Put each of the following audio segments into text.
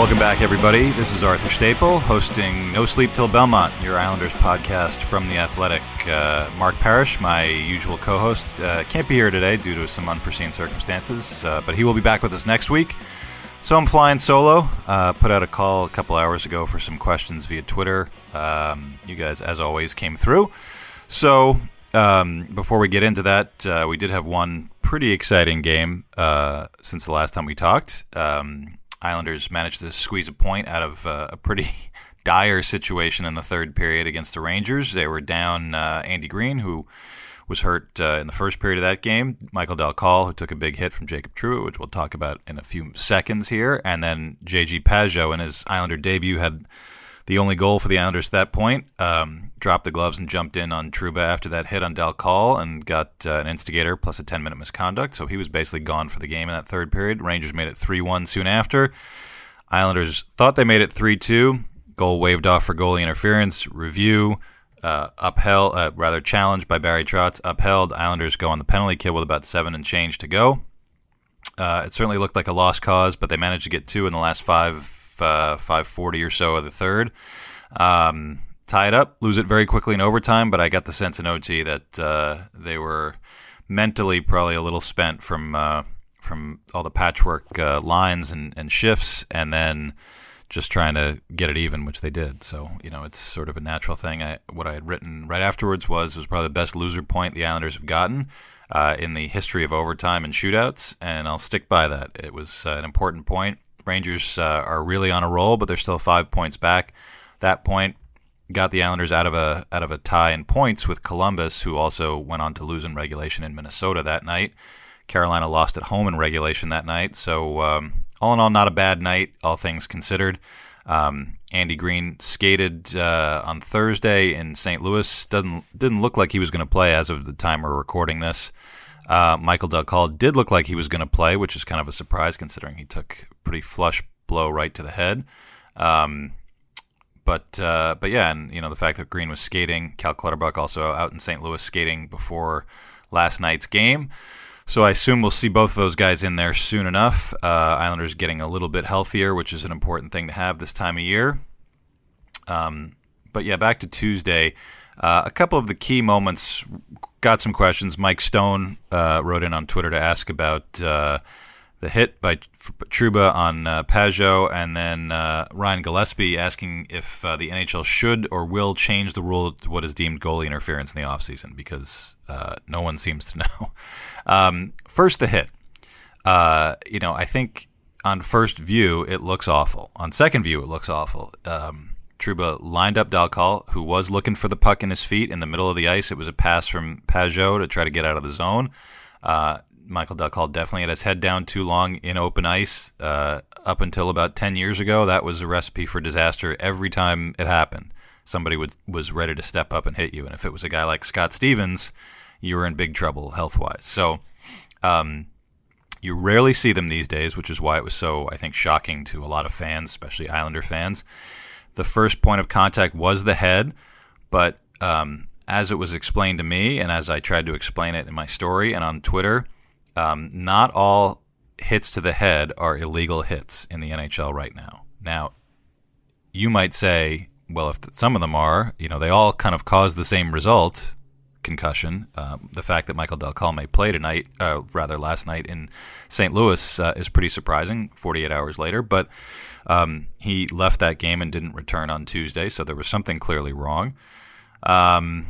Welcome back, everybody. This is Arthur Staple hosting No Sleep Till Belmont, your Islanders podcast from The Athletic. Uh, Mark Parrish, my usual co host, uh, can't be here today due to some unforeseen circumstances, uh, but he will be back with us next week. So I'm flying solo. Uh, put out a call a couple hours ago for some questions via Twitter. Um, you guys, as always, came through. So um, before we get into that, uh, we did have one pretty exciting game uh, since the last time we talked. Um, Islanders managed to squeeze a point out of uh, a pretty dire situation in the third period against the Rangers. They were down uh, Andy Greene, who was hurt uh, in the first period of that game. Michael Dal Colle, who took a big hit from Jacob Trouba, which we'll talk about in a few seconds here. And then JG Pageau, in his Islander debut, had the only goal for the Islanders at that point. Um, dropped the gloves and jumped in on Trouba after that hit on Dal Colle and got uh, an instigator plus a 10 minute misconduct. So he was basically gone for the game in that third period. Rangers made it 3 1 soon after. Islanders thought they made it 3 2. Goal waved off for goalie interference. Review. Uh, upheld, uh, rather challenged by Barry Trotz, upheld. Islanders go on the penalty kill with about seven and change to go. Uh, it certainly looked like a lost cause, but they managed to get two in the last five uh, 540 or so of the third. Um, tie it up, lose it very quickly in overtime, but I got the sense in OT that uh, they were mentally probably a little spent from uh, from all the patchwork uh, lines and, and shifts, and then just trying to get it even, which they did. So you know, it's sort of a natural thing. I, what I had written right afterwards was it was probably the best loser point the Islanders have gotten. Uh, in the history of overtime and shootouts, and I'll stick by that. It was uh, an important point. Rangers uh, are really on a roll, but they're still five points back. That point got the Islanders out of a out of a tie in points with Columbus, who also went on to lose in regulation in Minnesota that night. Carolina lost at home in regulation that night. So um, all in all, not a bad night, all things considered. Um, Andy Greene skated uh, on Thursday in St. Louis. Doesn't didn't look like he was going to play as of the time we're recording this. Uh, Michael Dal Colle did look like he was going to play, which is kind of a surprise considering he took a pretty flush blow right to the head. Um, but uh, but yeah, and you know the fact that Greene was skating, Cal Clutterbuck also out in St. Louis skating before last night's game. So I assume we'll see both of those guys in there soon enough. Uh, Islanders getting a little bit healthier, which is an important thing to have this time of year. Um, but yeah, back to Tuesday. Uh, a couple of the key moments got some questions. Mike Stone uh, wrote in on Twitter to ask about uh, the hit by Trouba on uh, Pageau, and then uh, Ryan Gillespie asking if uh, the NHL should or will change the rule to what is deemed goalie interference in the offseason, because uh, no one seems to know. um, first, the hit. Uh, you know, I think on first view, it looks awful. On second view, it looks awful. Um, Trouba lined up Dal Colle, who was looking for the puck in his feet in the middle of the ice. It was a pass from Pageau to try to get out of the zone. Uh, Michael Colle definitely had his head down too long in open ice. Uh, up until about 10 years ago, that was a recipe for disaster every time it happened. Somebody would, was ready to step up and hit you. And if it was a guy like Scott Stevens, you were in big trouble health wise. So, um, you rarely see them these days, which is why it was so, I think, shocking to a lot of fans, especially Islander fans the first point of contact was the head, but um, as it was explained to me, and as I tried to explain it in my story and on Twitter, um, not all hits to the head are illegal hits in the NHL right now. Now, you might say, well, if some of them are, you know, they all kind of cause the same result, concussion. Um, the fact that Michael Dal Colle may play tonight, uh, rather last night in St. Louis, uh, is pretty surprising. 48 hours later, but um, he left that game and didn't return on Tuesday, so there was something clearly wrong. Um,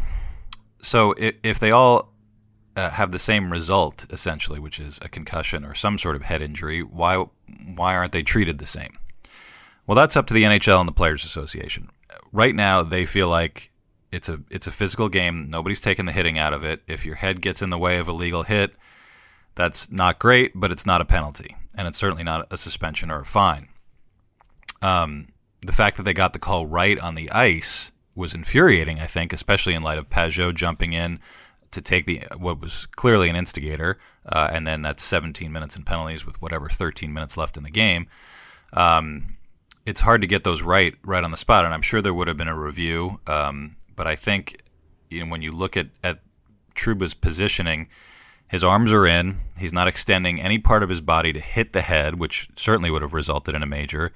so if, if they all uh, have the same result, essentially, which is a concussion or some sort of head injury, why why aren't they treated the same? Well, that's up to the NHL and the Players Association. Right now, they feel like it's a it's a physical game. Nobody's taking the hitting out of it. If your head gets in the way of a legal hit, that's not great, but it's not a penalty, and it's certainly not a suspension or a fine. Um, the fact that they got the call right on the ice was infuriating. I think, especially in light of Pageau jumping in to take the what was clearly an instigator, uh, and then that's 17 minutes in penalties with whatever 13 minutes left in the game. Um, it's hard to get those right right on the spot, and I'm sure there would have been a review. Um, but I think you know, when you look at, at Trouba's positioning, his arms are in. He's not extending any part of his body to hit the head, which certainly would have resulted in a major.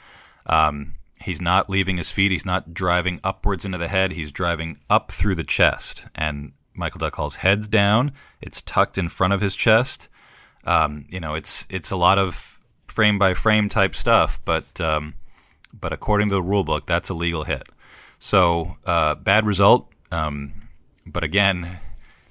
Um, he's not leaving his feet. He's not driving upwards into the head. He's driving up through the chest. And Michael Dal Colle's heads down. It's tucked in front of his chest. Um, you know, it's it's a lot of frame by frame type stuff, but um, but according to the rule book, that's a legal hit. So uh, bad result. Um, but again,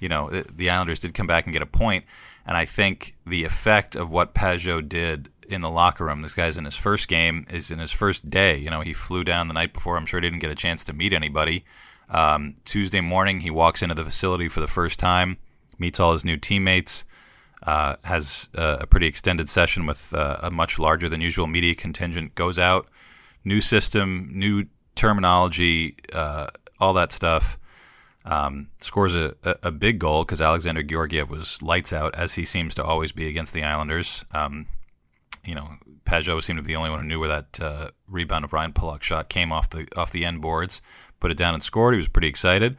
you know, the Islanders did come back and get a point, and I think the effect of what Pageau did in the locker room. This guy's in his first game, is in his first day. You know, he flew down the night before. I'm sure he didn't get a chance to meet anybody. Um, Tuesday morning, he walks into the facility for the first time, meets all his new teammates, uh, has a, a, pretty extended session with uh, a much larger than usual media contingent, goes out, new system, new terminology, uh, all that stuff. Um, scores a, a, a, big goal because Alexander Georgiev was lights out, as he seems to always be against the Islanders. Um, you know, Pageau seemed to be the only one who knew where that uh, rebound of Ryan Pulock's shot came off the off the end boards. Put it down and scored. He was pretty excited,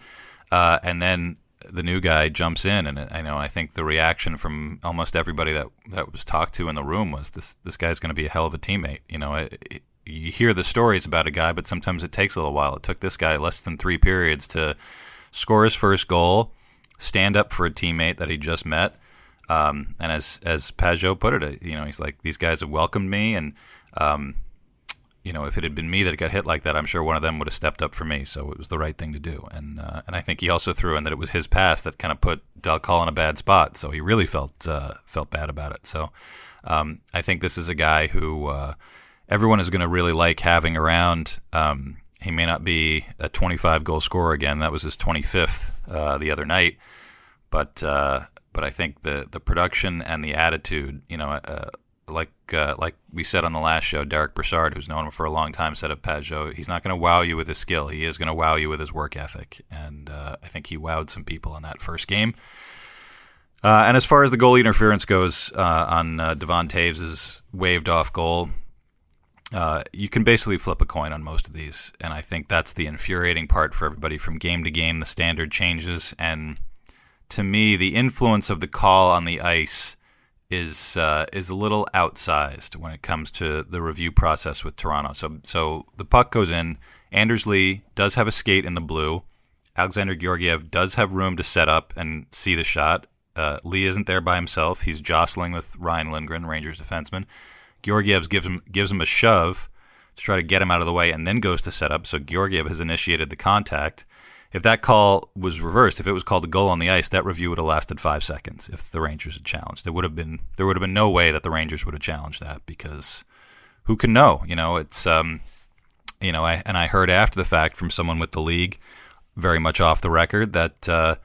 uh, and then the new guy jumps in, and I know I think the reaction from almost everybody that that was talked to in the room was this this guy's going to be a hell of a teammate. You know, it, it, you hear the stories about a guy, but sometimes it takes a little while. It took this guy less than three periods to score his first goal, stand up for a teammate that he just met um, and as as Pageau put it, you know, he's like these guys have welcomed me, and um, you know, if it had been me that got hit like that, I'm sure one of them would have stepped up for me. So it was the right thing to do. And uh, and I think he also threw in that it was his pass that kind of put Dal Colle in a bad spot. So he really felt uh, felt bad about it. So um, I think this is a guy who uh, everyone is going to really like having around. Um, he may not be a 25 goal scorer again. That was his 25th uh, the other night, but uh, but I think the the production and the attitude, you know, uh, like uh, like we said on the last show, Derek Brassard, who's known for a long time, said of Pageau, he's not going to wow you with his skill. He is going to wow you with his work ethic, and uh, I think he wowed some people in that first game. Uh, and as far as the goal interference goes uh, on uh, Devon Toews's waved off goal, uh, you can basically flip a coin on most of these, and I think that's the infuriating part for everybody. From game to game, the standard changes, and to me, the influence of the call on the ice is uh, is a little outsized when it comes to the review process with Toronto. So so the puck goes in. Anders Lee does have a skate in the blue. Alexander Georgiev does have room to set up and see the shot. Uh, Lee isn't there by himself. He's jostling with Ryan Lindgren, Rangers defenseman. Georgiev gives him gives him a shove to try to get him out of the way, and then goes to set up. So Georgiev has initiated the contact if that call was reversed, if it was called a goal on the ice, that review would have lasted five seconds. If the Rangers had challenged, there would have been there would have been no way that the Rangers would have challenged that because who can know? You know, it's um, you know, I and I heard after the fact from someone with the league, very much off the record, that uh,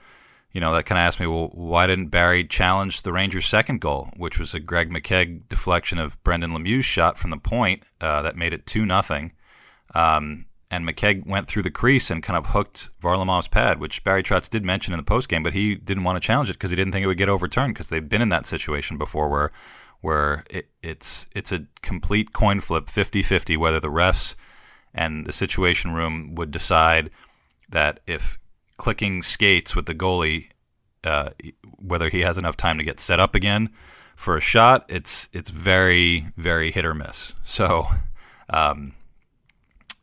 you know that kind of asked me, well, why didn't Barry challenge the Rangers' second goal, which was a Greg McKegg deflection of Brendan Lemieux's shot from the point uh, that made it two nothing. Um, and McKegg went through the crease and kind of hooked Varlamov's pad, which Barry Trotz did mention in the postgame, but he didn't want to challenge it because he didn't think it would get overturned because they've been in that situation before where where it, it's it's a complete coin flip 50-50 whether the refs and the situation room would decide that if clicking skates with the goalie uh, whether he has enough time to get set up again for a shot it's it's very very hit or miss. So um,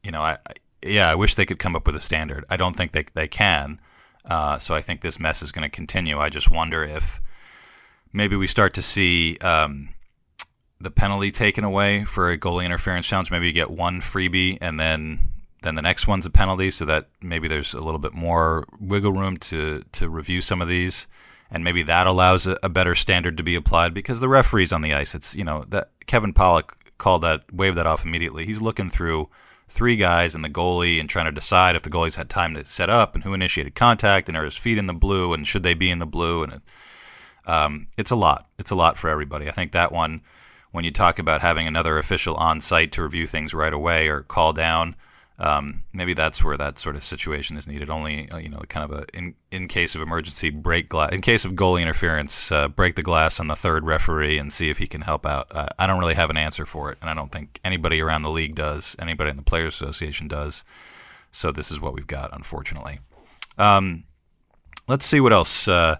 you know, I, yeah, I wish they could come up with a standard. I don't think they they can. Uh, so I think this mess is going to continue. I just wonder if maybe we start to see um, the penalty taken away for a goalie interference challenge. Maybe you get one freebie and then then the next one's a penalty, so that maybe there's a little bit more wiggle room to to review some of these, and maybe that allows a, a better standard to be applied because the referees on the ice. It's you know that Kevin Pollock called that waved that off immediately. He's looking through three guys and the goalie and trying to decide if the goalies had time to set up and who initiated contact and are his feet in the blue and should they be in the blue and it, um, it's a lot. It's a lot for everybody. I think that one, when you talk about having another official on site to review things right away or call down, um, maybe that's where that sort of situation is needed. Only uh, you know, kind of a in in case of emergency, break glass. In case of goalie interference, uh, break the glass on the third referee and see if he can help out. Uh, I don't really have an answer for it, and I don't think anybody around the league does. Anybody in the Players Association does. So this is what we've got, unfortunately. Um, let's see what else. Uh,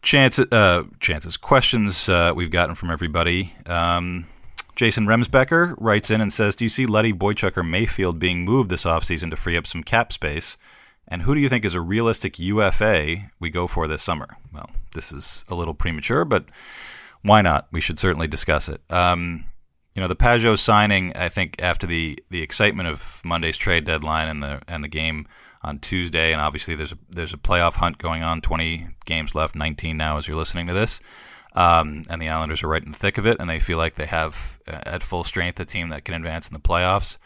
chances, uh, chances, questions uh, we've gotten from everybody. Um, Jason Remsbecker writes in and says, Do you see Leddy Boychuk, or Mayfield being moved this offseason to free up some cap space? And who do you think is a realistic UFA we go for this summer? Well, this is a little premature, but why not? We should certainly discuss it. Um, you know, the Pageau signing, I think, after the, the excitement of Monday's trade deadline and the and the game on Tuesday, and obviously there's a there's a playoff hunt going on, 20 games left, 19 now as you're listening to this. Um, and the Islanders are right in the thick of it, and they feel like they have uh, at full strength a team that can advance in the playoffs.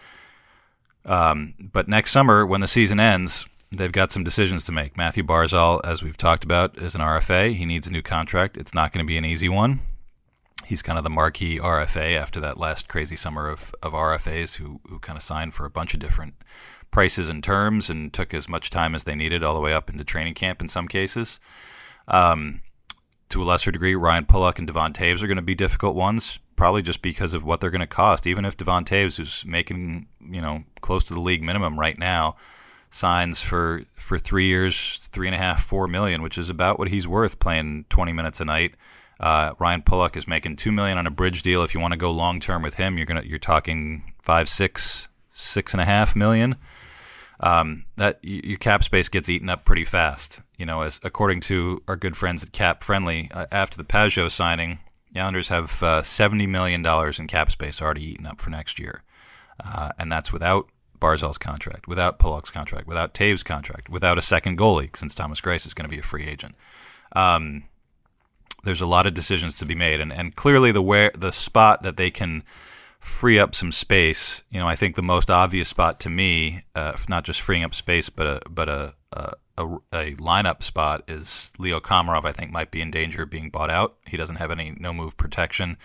Um, but next summer, when the season ends, they've got some decisions to make. Matthew Barzal, as we've talked about, is an RFA. He needs a new contract. It's not going to be an easy one. He's kind of the marquee RFA after that last crazy summer of, of RFAs who, who kind of signed for a bunch of different prices and terms and took as much time as they needed all the way up into training camp in some cases. Um, to a lesser degree, Ryan Pulock and Devon Toews are going to be difficult ones, probably just because of what they're going to cost. Even if Devon Toews, who's making you know close to the league minimum right now, signs for for three years, three and a half, four million, which is about what he's worth playing 20 minutes a night. Uh, Ryan Pulock is making two million on a bridge deal. If you want to go long term with him, you're gonna you're talking five, six, six and a half million um, that your cap space gets eaten up pretty fast. You know, as according to our good friends at Cap Friendly, uh, after the Pageau signing, the Islanders have uh, seventy million dollars in cap space already eaten up for next year, uh, and that's without Barzal's contract, without Pulock's contract, without Toews' contract, without a second goalie, since Thomas Greiss is going to be a free agent. Um, there's a lot of decisions to be made, and, and clearly the where the spot that they can free up some space. You know, I think the most obvious spot to me, uh, not just freeing up space, but a but a, a a, lineup spot is Leo Komarov. I think might be in danger of being bought out. He doesn't have any no move protection.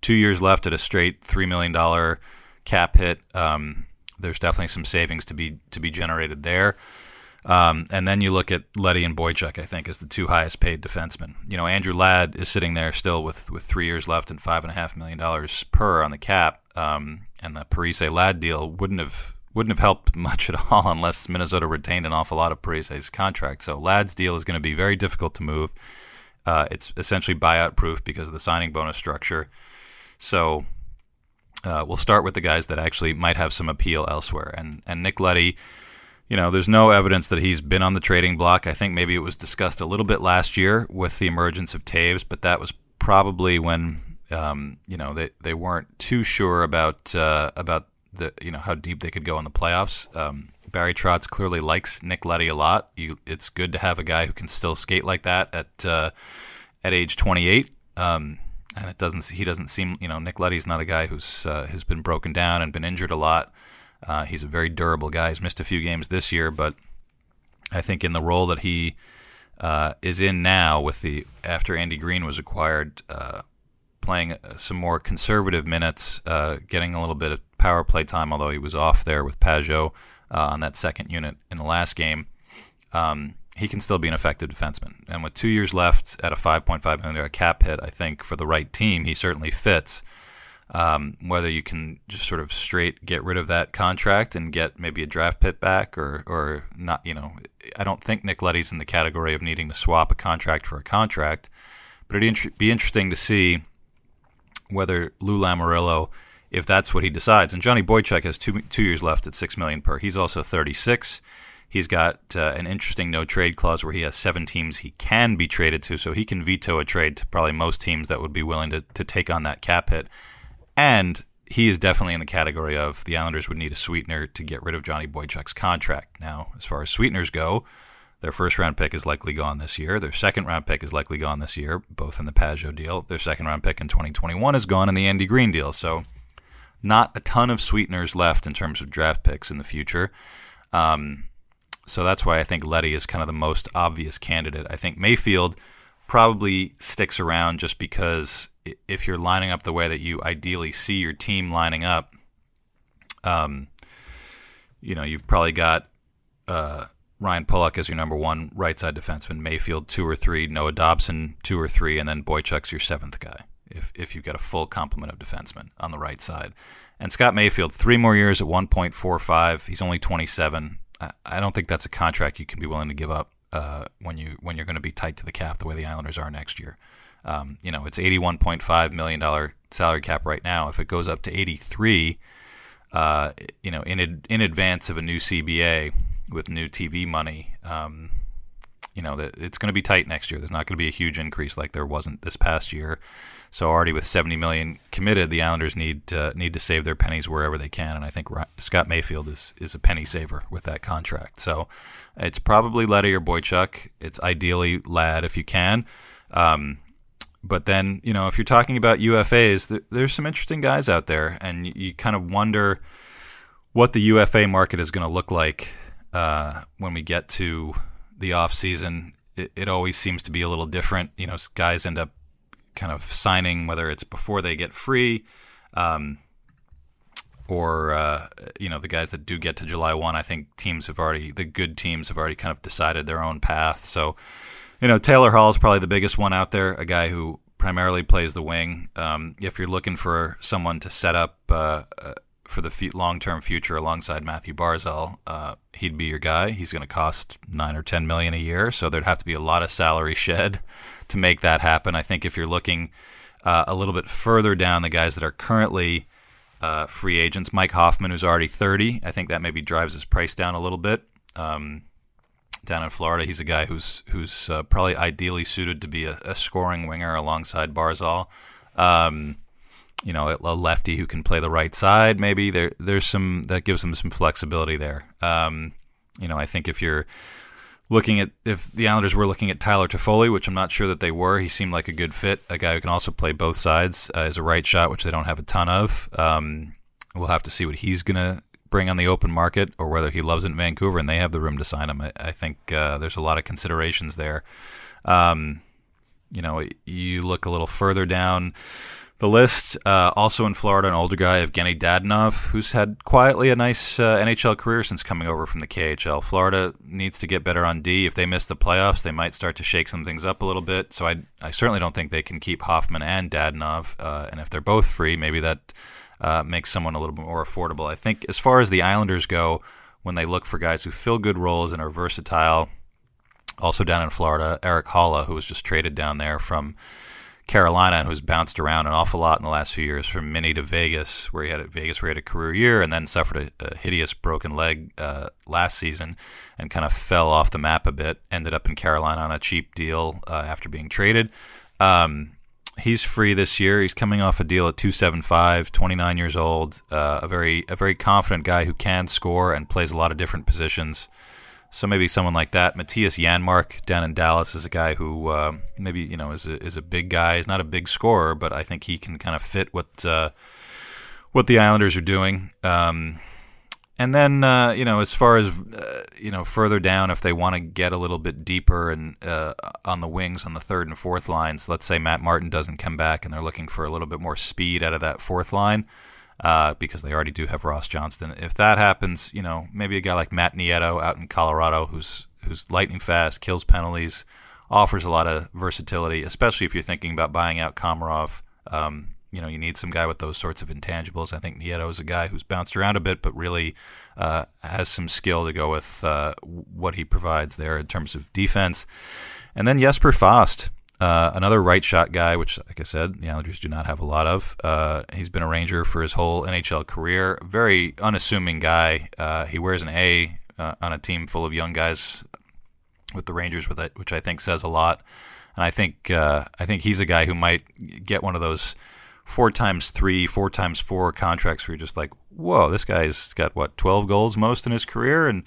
Two years left at a straight three million dollar cap hit. Um, there's definitely some savings to be to be generated there. Um, and then you look at Letty and Boychuk, I think, as the two highest paid defensemen. You know, Andrew Ladd is sitting there still with, with three years left and five and a half million dollars per on the cap. Um, and the Parise Ladd deal wouldn't have wouldn't have helped much at all unless Minnesota retained an awful lot of Parise's contract. So Ladd's deal is going to be very difficult to move. Uh, it's essentially buyout proof because of the signing bonus structure. So uh, we'll start with the guys that actually might have some appeal elsewhere. And and Nick Leddy you know, there's no evidence that he's been on the trading block. I think maybe it was discussed a little bit last year with the emergence of Toews, but that was probably when um, you know they, they weren't too sure about uh, about the you know how deep they could go in the playoffs. Um, Barry Trotz clearly likes Nick Leddy a lot. You, it's good to have a guy who can still skate like that at uh, at age 28. Um, and it doesn't he doesn't seem you know Nick Leddy's not a guy who's uh, has been broken down and been injured a lot. Uh, he's a very durable guy. He's missed a few games this year, but I think in the role that he uh, is in now, with the after Andy Greene was acquired, uh, playing some more conservative minutes, uh, getting a little bit of power play time, although he was off there with Pageau uh, on that second unit in the last game. Um, he can still be an effective defenseman. And with two years left at a $5.5 million cap hit, I think for the right team, he certainly fits. Um, whether you can just sort of straight get rid of that contract and get maybe a draft pick back or, or not, you know, I don't think Nick Leddy's in the category of needing to swap a contract for a contract, but it'd be interesting to see whether Lou Lamoriello, if that's what he decides. And Johnny Boychuk has two two years left at 6 million per. He's also 36. He's got uh, an interesting no trade clause where he has seven teams he can be traded to, so he can veto a trade to probably most teams that would be willing to, to take on that cap hit. And he is definitely in the category of the Islanders would need a sweetener to get rid of Johnny Boychuk's contract. Now, as far as sweeteners go, their first round pick is likely gone this year. Their second round pick is likely gone this year, both in the Pageau deal. Their second round pick in 2021 is gone in the Andy Greene deal. So, not a ton of sweeteners left in terms of draft picks in the future. Um, so that's why I think Leddy is kind of the most obvious candidate. I think Mayfield probably sticks around just because if you're lining up the way that you ideally see your team lining up, um, you know, you've probably got uh, Ryan Pulock as your number one right side defenseman, Mayfield two or three, Noah Dobson two or three, and then Boychuk's your seventh guy. If if you've got a full complement of defensemen on the right side, and Scott Mayfield three more years at 1.45. He's only 27. I, I don't think that's a contract you can be willing to give up uh, when you when you're going to be tight to the cap the way the Islanders are next year. Um, you know, it's $81.5 million salary cap right now. If it goes up to 83, uh, you know, in ad- in advance of a new CBA with new TV money, um, you know, that it's going to be tight next year. There's not going to be a huge increase like there wasn't this past year. So already with 70 million committed, the Islanders need uh, need to save their pennies wherever they can, and I think Scott Mayfield is is a penny saver with that contract. So it's probably Leddy or Boychuk. It's ideally Ladd if you can. Um, but then you know if you're talking about UFAs, there, there's some interesting guys out there, and you, you, kind of wonder what the UFA market is going to look like uh, when we get to the off season. It, it always seems to be a little different. You know, guys end up kind of signing, whether it's before they get free, um, or uh, you know the guys that do get to July one. I think teams have already the good teams have already kind of decided their own path. So you know Taylor Hall is probably the biggest one out there, a guy who primarily plays the wing. Um, if you're looking for someone to set up. Uh, uh for the long-term future alongside Matthew Barzal, uh, he'd be your guy. He's going to cost nine or ten million a year, so there'd have to be a lot of salary shed to make that happen. I think if you're looking uh, a little bit further down, the guys that are currently uh, free agents, Mike Hoffman, who's already 30, I think that maybe drives his price down a little bit. Um, down in Florida, he's a guy who's who's uh, probably ideally suited to be a, a scoring winger alongside Barzal. Um, you know, a lefty who can play the right side. Maybe there there's some that gives him some flexibility there. Um, you know, I think if you're looking at if the Islanders were looking at Tyler Toffoli, which I'm not sure that they were. He seemed like a good fit, a guy who can also play both sides uh, as a right shot, which they don't have a ton of. Um, we'll have to see what he's gonna bring on the open market, or whether he loves it in Vancouver and they have the room to sign him. I, I think uh, there's a lot of considerations there. Um, you know, you look a little further down the list. Uh, also in Florida, an older guy, Evgeny Dadonov, who's had quietly a nice uh, NHL career since coming over from the KHL. Florida needs to get better on D. If they miss the playoffs, they might start to shake some things up a little bit. So I, I certainly don't think they can keep Hoffman and Dadonov. Uh, and if they're both free, maybe that uh, makes someone a little bit more affordable. I think as far as the Islanders go, when they look for guys who fill good roles and are versatile, also down in Florida, Erik Haula, who was just traded down there from Carolina and who's bounced around an awful lot in the last few years from Mini to Vegas, where he had a Vegas where he had a career year and then suffered a, a hideous broken leg uh, last season and kind of fell off the map a bit. Ended up in Carolina on a cheap deal uh, after being traded. Um, he's free this year. He's coming off a deal at 275, 29 years old, uh, a very a very confident guy who can score and plays a lot of different positions. So maybe someone like that. Mattias Janmark down in Dallas is a guy who uh, maybe you know is a, is a big guy. He's not a big scorer, but I think he can kind of fit what uh, what the Islanders are doing. Um, and then uh, you know, as far as uh, you know, further down, if they want to get a little bit deeper and uh, on the wings on the third and fourth lines, let's say Matt Martin doesn't come back and they're looking for a little bit more speed out of that fourth line uh, because they already do have Ross Johnston. If that happens, you know, maybe a guy like Matt Nieto out in Colorado, who's who's lightning fast, kills penalties, offers a lot of versatility, especially if you're thinking about buying out Komarov. Um, you know, you need some guy with those sorts of intangibles. I think Nieto is a guy who's bounced around a bit, but really uh, has some skill to go with uh, what he provides there in terms of defense. And then Jesper Fast. Uh, another right shot guy, which, like I said, the Islanders do not have a lot of. Uh, he's been a Ranger for his whole NHL career. Very unassuming guy. Uh, he wears an A uh, on a team full of young guys with the Rangers, with it, which I think says a lot. And I think I think he's a guy who might get one of those four times three, four times four contracts where you're just like, whoa, this guy's got what twelve goals most in his career, and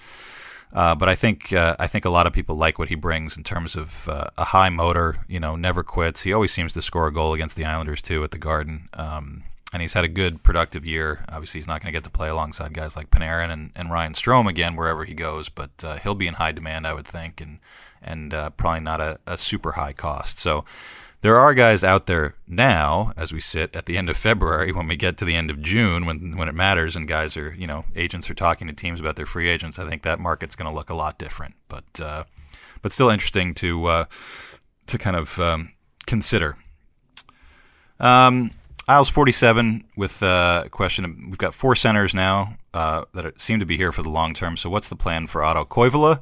uh, but I think uh, I think a lot of people like what he brings in terms of uh, a high motor. You know, never quits. He always seems to score a goal against the Islanders too at the Garden. Um, and he's had a good productive year. Obviously, he's not going to get to play alongside guys like Panarin and, and Ryan Strome again wherever he goes, but uh, he'll be in high demand, I would think, and and uh, probably not a, a super high cost. So there are guys out there now, as we sit at the end of February, when we get to the end of June, when when it matters, and guys are, you know, agents are talking to teams about their free agents. I think that market's going to look a lot different, but uh, but still interesting to uh, to kind of um, consider. Um, Isles 47 with uh, a question. We've got four centers now uh, that seem to be here for the long term. So, what's the plan for Otto Koivula?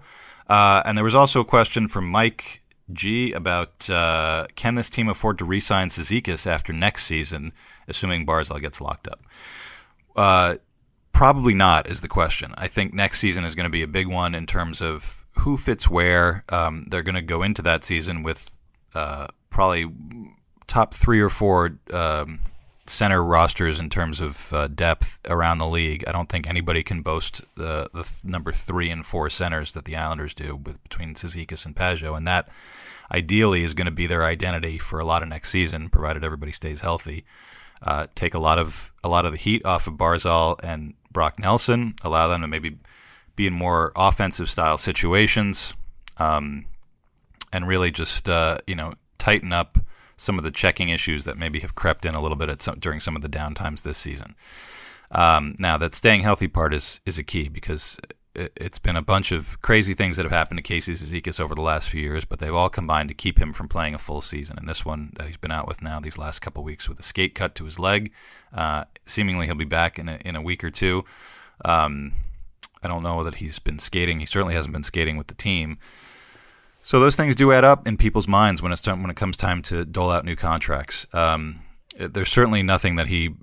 Uh, and there was also a question from Mike G about uh, can this team afford to re-sign Cizikas after next season, assuming Barzal gets locked up? Uh, probably not is the question. I think next season is going to be a big one in terms of who fits where. Um, they're going to go into that season with uh, probably top three or four um, center rosters in terms of uh, depth around the league. I don't think anybody can boast the the th- number three and four centers that the Islanders do with, between Cizikas and Pageau, and that ideally is going to be their identity for a lot of next season, provided everybody stays healthy. Uh, take a lot of a lot of the heat off of Barzal and Brock Nelson, allow them to maybe be in more offensive style situations, um, and really just uh, you know tighten up some of the checking issues that maybe have crept in a little bit some, during some of the downtimes this season. Um, now, that staying healthy part is is a key because it, has been a bunch of crazy things that have happened to Casey Cizikas over the last few years, but they've all combined to keep him from playing a full season. And this one that he's been out with now these last couple weeks with a skate cut to his leg, uh, seemingly he'll be back in a, in a week or two. Um, I don't know that he's been skating. He certainly hasn't been skating with the team. So those things do add up in people's minds when it's time, when it comes time to dole out new contracts. Um, there's certainly nothing that he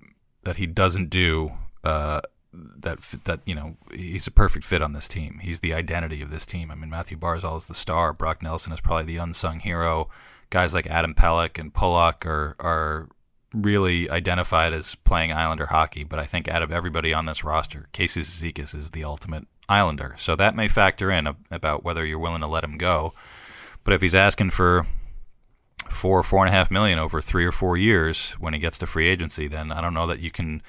that he doesn't do uh, that that you know he's a perfect fit on this team. He's the identity of this team. I mean, Matthew Barzal is the star. Brock Nelson is probably the unsung hero. Guys like Adam Pelech and Pulock are are really identified as playing Islander hockey. But I think out of everybody on this roster, Casey Cizikas is the ultimate Islander. So that may factor in about whether you're willing to let him go. But if he's asking for four, four and a half million over three or four years when he gets to free agency, then I don't know that you can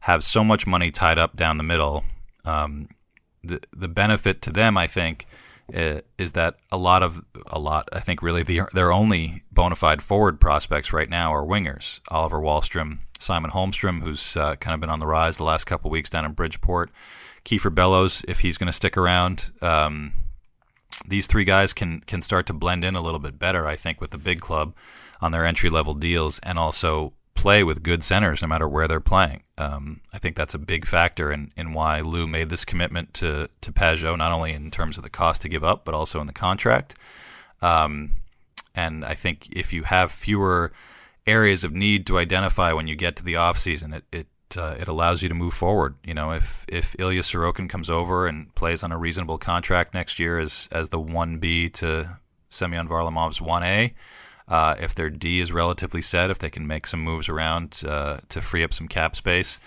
have so much money tied up down the middle. Um, the the benefit to them, I think, uh, is that a lot of a lot. I think really the, their only bona fide forward prospects right now are wingers: Oliver Wahlstrom, Simon Holmstrom, who's uh, kind of been on the rise the last couple weeks down in Bridgeport. Kiefer Bellows, if he's going to stick around. Um, these three guys can can start to blend in a little bit better, I think, with the big club on their entry level deals, and also play with good centers no matter where they're playing. Um, I think that's a big factor in, in why Lou made this commitment to to Pageau, not only in terms of the cost to give up, but also in the contract. Um, and I think if you have fewer areas of need to identify when you get to the off season, it, it uh, it allows you to move forward. You know, if if Ilya Sorokin comes over and plays on a reasonable contract next year as as the one B to Semyon Varlamov's one A, uh, if their D is relatively set, if they can make some moves around uh, to free up some cap space,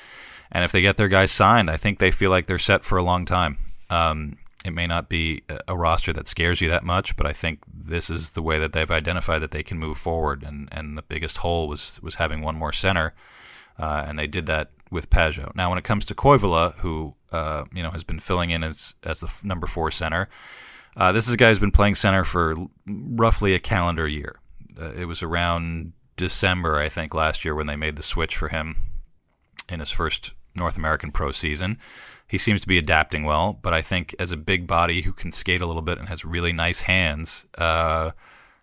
and if they get their guys signed, I think they feel like they're set for a long time. Um, it may not be a roster that scares you that much, but I think this is the way that they've identified that they can move forward. And, and the biggest hole was was having one more center uh, and they did that with Pageau. Now, when it comes to Koivula, who uh, you know has been filling in as as the f- number four center, uh, this is a guy who's been playing center for l- roughly a calendar year. Uh, it was around December, I think, last year when they made the switch for him in his first North American pro season. He seems to be adapting well, but I think as a big body who can skate a little bit and has really nice hands, uh,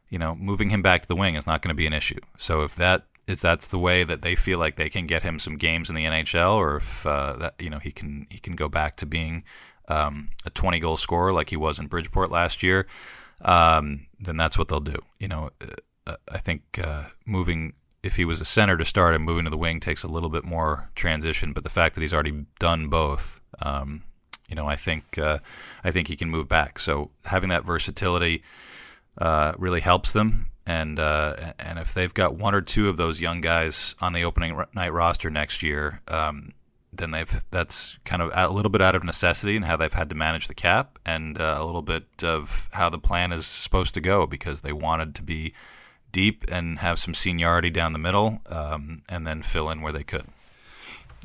you know, moving him back to the wing is not going to be an issue. So if that is that's the way that they feel like they can get him some games in the NHL, or if uh, that you know he can he can go back to being um, a 20 goal scorer like he was in Bridgeport last year, um, then that's what they'll do. You know, uh, I think uh, moving if he was a center to start and moving to the wing takes a little bit more transition, but the fact that he's already done both. Um, you know, I think uh, I think he can move back. So having that versatility uh, really helps them and uh, and if they've got one or two of those young guys on the opening night roster next year, um, then they've that's kind of a little bit out of necessity and how they've had to manage the cap, and uh, a little bit of how the plan is supposed to go because they wanted to be deep and have some seniority down the middle, um, and then fill in where they could.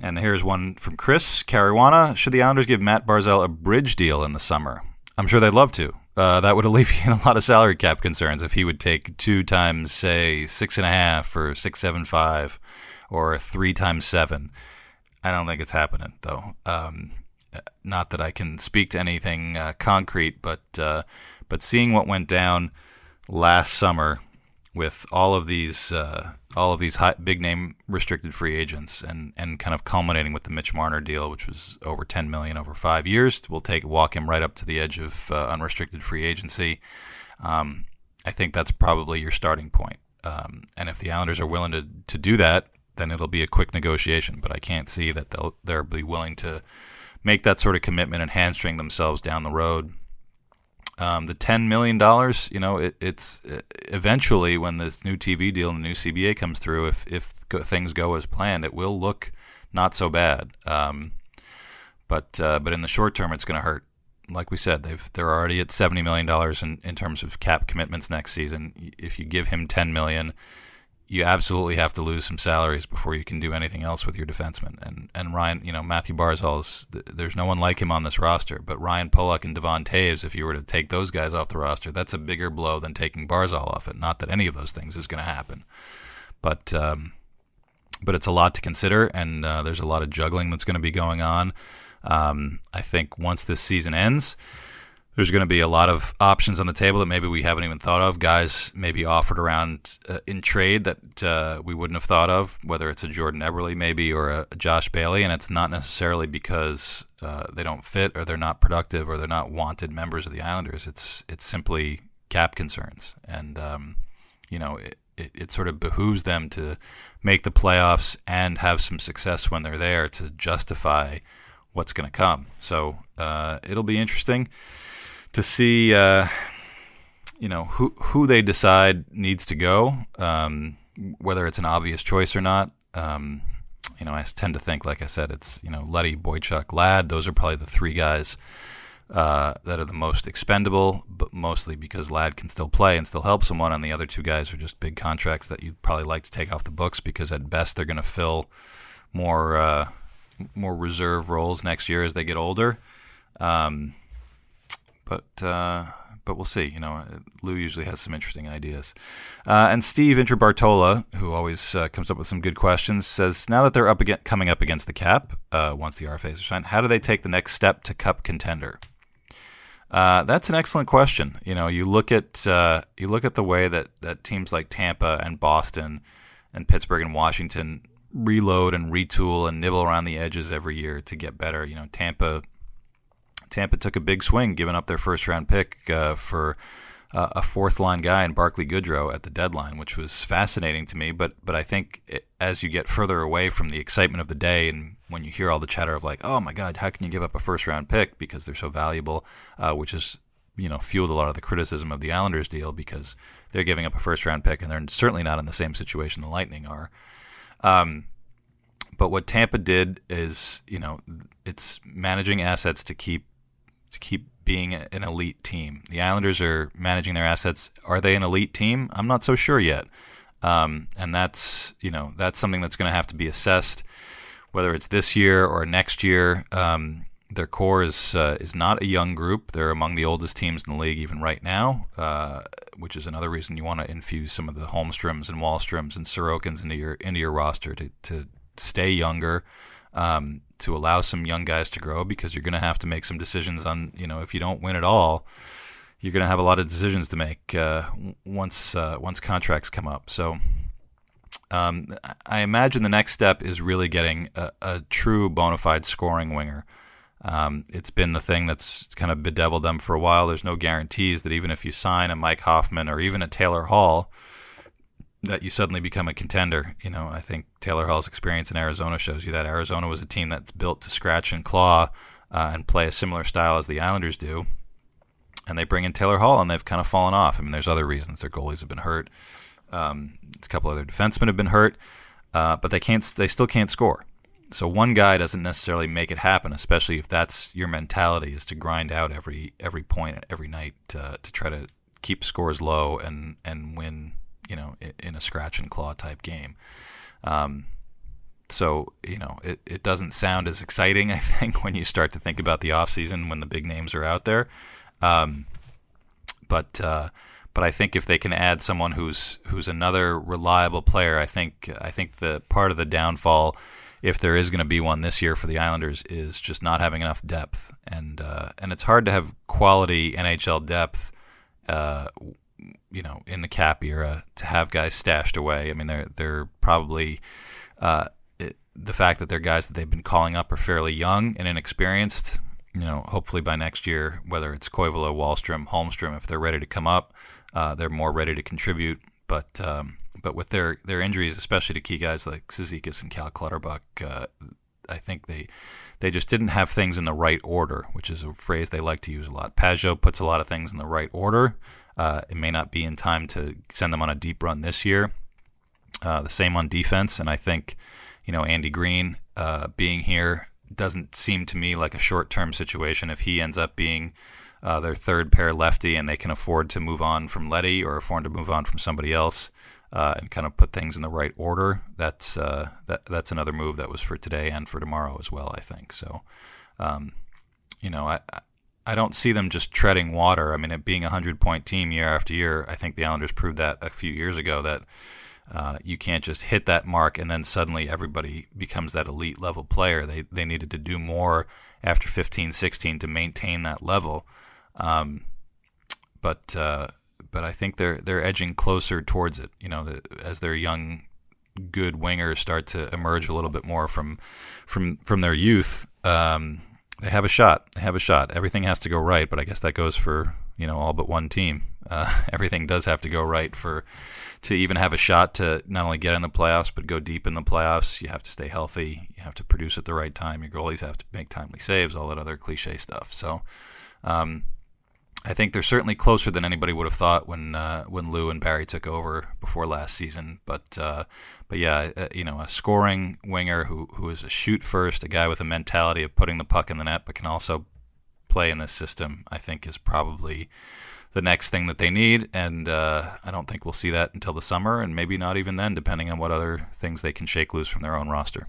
And here's one from Chris Caruana. Should the Islanders give Matt Barzal a bridge deal in the summer? I'm sure they'd love to. Uh, that would alleviate a lot of salary cap concerns if he would take two times, say, six and a half or six seven five, or three times seven. I don't think it's happening though. Um, not that I can speak to anything uh, concrete, but uh, but seeing what went down last summer with all of these uh, all of these high, big name restricted free agents and and kind of culminating with the Mitch Marner deal, which was over 10 million over five years. We'll take walk him right up to the edge of uh, unrestricted free agency. Um, I think that's probably your starting point. Um, and if the Islanders are willing to, to do that, then it'll be a quick negotiation. But I can't see that they'll they'll be willing to make that sort of commitment and hamstring themselves down the road. Um, the ten million dollars, you know, it, it's eventually when this new TV deal and the new CBA comes through, if if things go as planned, it will look not so bad. Um, but uh, but in the short term, it's going to hurt. Like we said, they've they're already at seventy million dollars in, in terms of cap commitments next season. If you give him ten million, you absolutely have to lose some salaries before you can do anything else with your defensemen. And and Ryan, you know, Matthew Barzal's there's no one like him on this roster, but Ryan Pulock and Devon Toews, if you were to take those guys off the roster, that's a bigger blow than taking Barzal off it. Not that any of those things is going to happen, but um, but it's a lot to consider, and uh, there's a lot of juggling that's going to be going on. Um, I think once this season ends there's going to be a lot of options on the table that maybe we haven't even thought of. Guys maybe offered around uh, in trade that uh, we wouldn't have thought of, whether it's a Jordan Eberle maybe or a, a Josh Bailey. And it's not necessarily because uh, they don't fit or they're not productive or they're not wanted members of the Islanders. It's it's simply cap concerns, and um, you know it, it, it sort of behooves them to make the playoffs and have some success when they're there to justify what's going to come. So uh, it'll be interesting to see, uh, you know, who who they decide needs to go, um, whether it's an obvious choice or not. Um, you know, I tend to think, like I said, it's you know Leddy, Boychuk, Ladd. Those are probably the three guys uh, that are the most expendable, but mostly because Ladd can still play and still help someone, and the other two guys are just big contracts that you'd probably like to take off the books because at best they're going to fill more uh, more reserve roles next year as they get older. Um, but uh, but we'll see. You know, Lou usually has some interesting ideas. Uh, and Steve Intrabartola, who always uh, comes up with some good questions, says now that they're up again, coming up against the cap uh, once the RFAs are signed, how do they take the next step to Cup contender? Uh, that's an excellent question. You know, you look at uh, you look at the way that, that teams like Tampa and Boston and Pittsburgh and Washington reload and retool and nibble around the edges every year to get better. You know, Tampa Tampa took a big swing, giving up their first round pick uh, for uh, a fourth line guy in Barclay Goodrow at the deadline, which was fascinating to me. But but I think it, as you get further away from the excitement of the day, and when you hear all the chatter of like, oh my God, how can you give up a first round pick because they're so valuable, uh, which is you know fueled a lot of the criticism of the Islanders deal because they're giving up a first round pick and they're certainly not in the same situation the Lightning are. Um, but what Tampa did is, you know, it's managing assets to keep to keep being an elite team. The Islanders are managing their assets. Are they an elite team? I'm not so sure yet. Um, and that's you know that's something that's going to have to be assessed, whether it's this year or next year. Um, their core is uh, is not a young group. They're among the oldest teams in the league even right now, uh, which is another reason you want to infuse some of the Holmstroms and Wahlstroms and Sorokins into your into your roster to to stay younger um, to allow some young guys to grow because you're going to have to make some decisions on, you know, if you don't win at all, you're going to have a lot of decisions to make uh, once uh, once contracts come up. So um, I imagine the next step is really getting a, a true bona fide scoring winger. Um, it's been the thing that's kind of bedeviled them for a while. There's no guarantees that even if you sign a Mike Hoffman or even a Taylor Hall, that you suddenly become a contender. You know, I think Taylor Hall's experience in Arizona shows you that Arizona was a team that's built to scratch and claw uh, and play a similar style as the Islanders do. And they bring in Taylor Hall, and they've kind of fallen off. I mean, there's other reasons. Their goalies have been hurt. Um, a couple other defensemen have been hurt, uh, but they can't. They still can't score. So one guy doesn't necessarily make it happen, especially if that's your mentality is to grind out every every point every night to try to keep scores low and and win you know, in a scratch and claw type game. Um, so, you know, it, it doesn't sound as exciting, I think, when you start to think about the offseason when the big names are out there. Um, but uh, but I think if they can add someone who's who's another reliable player, I think I think the part of the downfall, if there is going to be one this year for the Islanders, is just not having enough depth, and uh, and it's hard to have quality NHL depth uh, you know in the cap era to have guys stashed away. I mean, they're they're probably uh, it, the fact that they're guys that they've been calling up are fairly young and inexperienced. You know, hopefully by next year, whether it's Koivula, Wahlstrom, Holmstrom, if they're ready to come up, uh, they're more ready to contribute. But um, but with their, their injuries, especially to key guys like Cizikas and Cal Clutterbuck, uh, I think they they just didn't have things in the right order, which is a phrase they like to use a lot. Pageau puts a lot of things in the right order. Uh, it may not be in time to send them on a deep run this year. Uh, the same on defense, and I think you know Andy Greene uh, being here doesn't seem to me like a short-term situation. If he ends up being uh, their third pair lefty and they can afford to move on from Leddy or afford to move on from somebody else, uh, and kind of put things in the right order. That's uh, that that's another move that was for today and for tomorrow as well. I think so. Um, you know, I I don't see them just treading water. I mean, it being a hundred point team year after year, I think the Islanders proved that a few years ago that. Uh, you can't just hit that mark and then suddenly everybody becomes that elite level player. They they needed to do more after 15, 16 to maintain that level. Um, but uh, but I think they're they're edging closer towards it. You know, the, as their young, good wingers start to emerge a little bit more from from from their youth. Um, they have a shot. They have a shot. Everything has to go right, but I guess that goes for you know all but one team. Uh, everything does have to go right for to even have a shot to not only get in the playoffs but go deep in the playoffs. You have to stay healthy. You have to produce at the right time. Your goalies have to make timely saves. All that other cliche stuff. So. Um, I think they're certainly closer than anybody would have thought when uh, when Lou and Barry took over before last season. But uh, but yeah, uh, you know, a scoring winger who who is a shoot first, a guy with a mentality of putting the puck in the net, but can also play in this system. I think is probably the next thing that they need, and uh, I don't think we'll see that until the summer, and maybe not even then, depending on what other things they can shake loose from their own roster.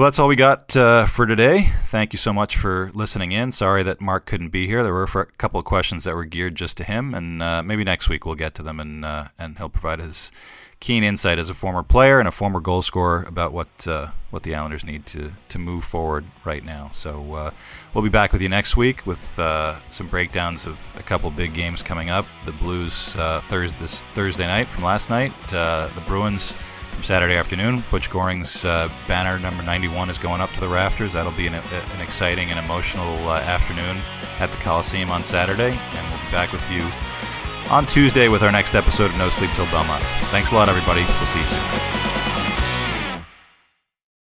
Well, that's all we got uh, for today. Thank you so much for listening in. Sorry that Mark couldn't be here. There were a couple of questions that were geared just to him, and uh, maybe next week we'll get to them, and uh, and he'll provide his keen insight as a former player and a former goal scorer about what uh, what the Islanders need to to move forward right now. So uh, we'll be back with you next week with uh, some breakdowns of a couple big games coming up. The Blues Thursday this Thursday night from last night. the Bruins Saturday afternoon. Butch Goring's uh, banner number 91 is going up to the rafters. That'll be an, an exciting and emotional uh, afternoon at the Coliseum on Saturday, and we'll be back with you on Tuesday with our next episode of No Sleep Till Belmont. Thanks a lot, everybody. We'll see you soon.